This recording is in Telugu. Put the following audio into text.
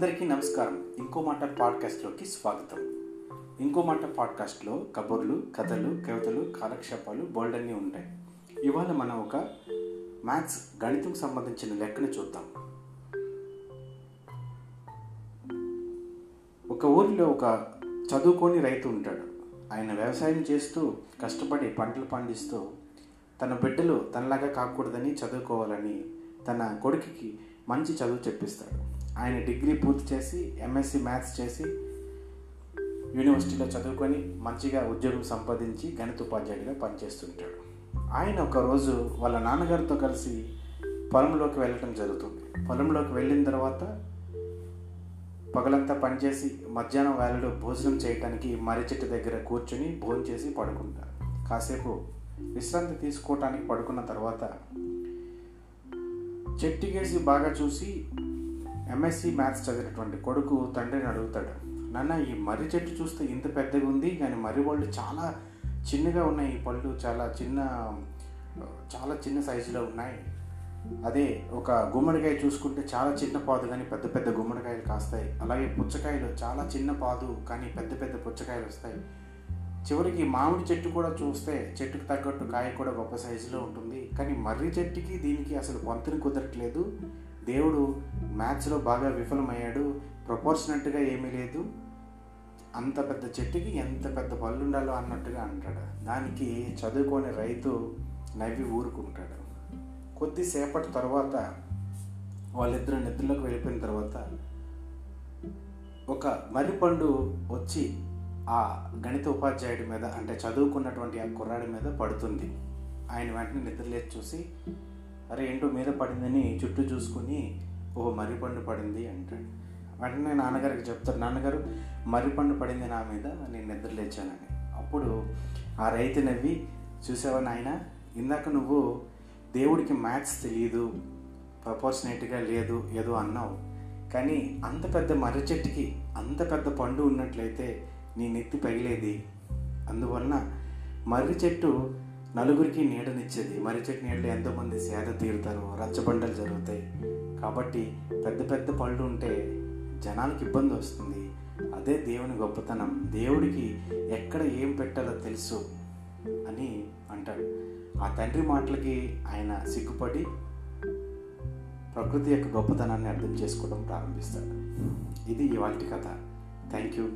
అందరికీ నమస్కారం. ఇంకో మాట పాడ్కాస్ట్లోకి స్వాగతం. ఇంకో మాట పాడ్కాస్ట్లో కబుర్లు కథలు కవితలు కాలక్షేపాలు బోల్డ్ అన్నీ ఉంటాయి. ఇవాళ మనం ఒక మ్యాథ్స్ గణితం సంబంధించిన లెక్కను చూద్దాం. ఒక ఊరిలో ఒక చదువుకొని రైతు ఉంటాడు. ఆయన వ్యవసాయం చేస్తూ కష్టపడి పంటలు పండిస్తూ తన బిడ్డలు తనలాగా కాకూడదని చదువుకోవాలని తన కొడుకుకి మంచి చదువు చెప్పిస్తాడు. ఆయన డిగ్రీ పూర్తి చేసి ఎంఎస్సి మ్యాథ్స్ చేసి యూనివర్సిటీలో చదువుకొని మంచిగా ఉద్యోగం సంపాదించి గణిత ఉపాధ్యాయుడిగా పనిచేస్తుంటాడు. ఆయన ఒకరోజు వాళ్ళ నాన్నగారితో కలిసి పొలంలోకి వెళ్ళటం జరుగుతుంది. పొలంలోకి వెళ్ళిన తర్వాత పగలంతా పనిచేసి మధ్యాహ్నం వేళలో భోజనం చేయడానికి మర్రి చెట్టు దగ్గర కూర్చుని భోజనం చేసి పడుకుంటారు. కాసేపు విశ్రాంతి తీసుకోవటానికి పడుకున్న తర్వాత చెట్టుకేసి బాగా చూసి ఎంఎస్సి మ్యాథ్స్ చదివినటువంటి కొడుకు తండ్రిని అడుగుతాడు నాన్న ఈ మర్రి చెట్టు చూస్తే ఇంత పెద్దగా ఉంది కానీ మర్రి పళ్ళు చాలా చిన్నగా ఉన్నాయి ఈ పళ్ళు చాలా చిన్న చాలా చిన్న సైజులో ఉన్నాయి. అదే ఒక గుమ్మడికాయ చూసుకుంటే చాలా చిన్న పాదు కానీ పెద్ద పెద్ద గుమ్మడికాయలు కాస్తాయి. అలాగే పుచ్చకాయలు చాలా చిన్న పాదు కానీ పెద్ద పెద్ద పుచ్చకాయలు వస్తాయి. చివరికి మామిడి చెట్టు కూడా చూస్తే చెట్టుకు తగ్గట్టు కాయ కూడా గొప్ప సైజులో ఉంటుంది. కానీ మర్రి చెట్టుకి దీనికి అసలు పొంతని కుదరట్లేదు. దేవుడు మ్యాథ్స్లో బాగా విఫలమయ్యాడు. ప్రపోర్షనట్గా ఏమీ లేదు. అంత పెద్ద చెట్టుకి ఎంత పెద్ద పళ్ళు ఉండాలో అన్నట్టుగా అంటాడు. దానికి చదువుకోని రైతు నవ్వి ఊరుకుంటాడు. కొద్దిసేపటి తర్వాత వాళ్ళిద్దరు నిద్రలోకి వెళ్ళిపోయిన తర్వాత ఒక మర్రిపండు వచ్చి ఆ గణిత ఉపాధ్యాయుడి మీద అంటే చదువుకున్నటువంటి ఆ కుర్రాడి మీద పడుతుంది. ఆయన వెంటనే నిద్రలేచి చూసి అరే ఏంటో మీద పడిందని చుట్టూ చూసుకుని ఓ మర్రిపండు పడింది అంటాడు వెంటనే నాన్నగారికి చెప్తారు నాన్నగారు మర్రిపండు పడింది నా మీద నేను నిద్ర లేచానని. అప్పుడు ఆ రైతు నవ్వి చూసావా నాయన ఇందాక నువ్వు దేవుడికి మ్యాథ్స్ తెలియదు ప్రపోర్షనేట్గా లేదు ఏదో అన్నావు. కానీ అంత పెద్ద మర్రి చెట్టుకి అంత పెద్ద పండు ఉన్నట్లయితే నీ నెత్తి పగిలేది. అందువలన మర్రి చెట్టు నలుగురికి నీడనిచ్చేది. మర్రి చెట్టు నీడలో ఎంతోమంది సేద తీరుతారు రచ్చబండలు జరుగుతాయి. కాబట్టి పెద్ద పెద్ద పళ్ళు ఉంటే జనానికి ఇబ్బంది వస్తుంది. అదే దేవుని గొప్పతనం. దేవుడికి ఎక్కడ ఏం పెట్టాలో తెలుసు అని అంటాడు. ఆ తండ్రి మాటలకి ఆయన సిగ్గుపడి ప్రకృతి యొక్క గొప్పతనాన్ని అర్థం చేసుకోవడం ప్రారంభిస్తాడు. ఇది ఇవాళ కథ. Thank you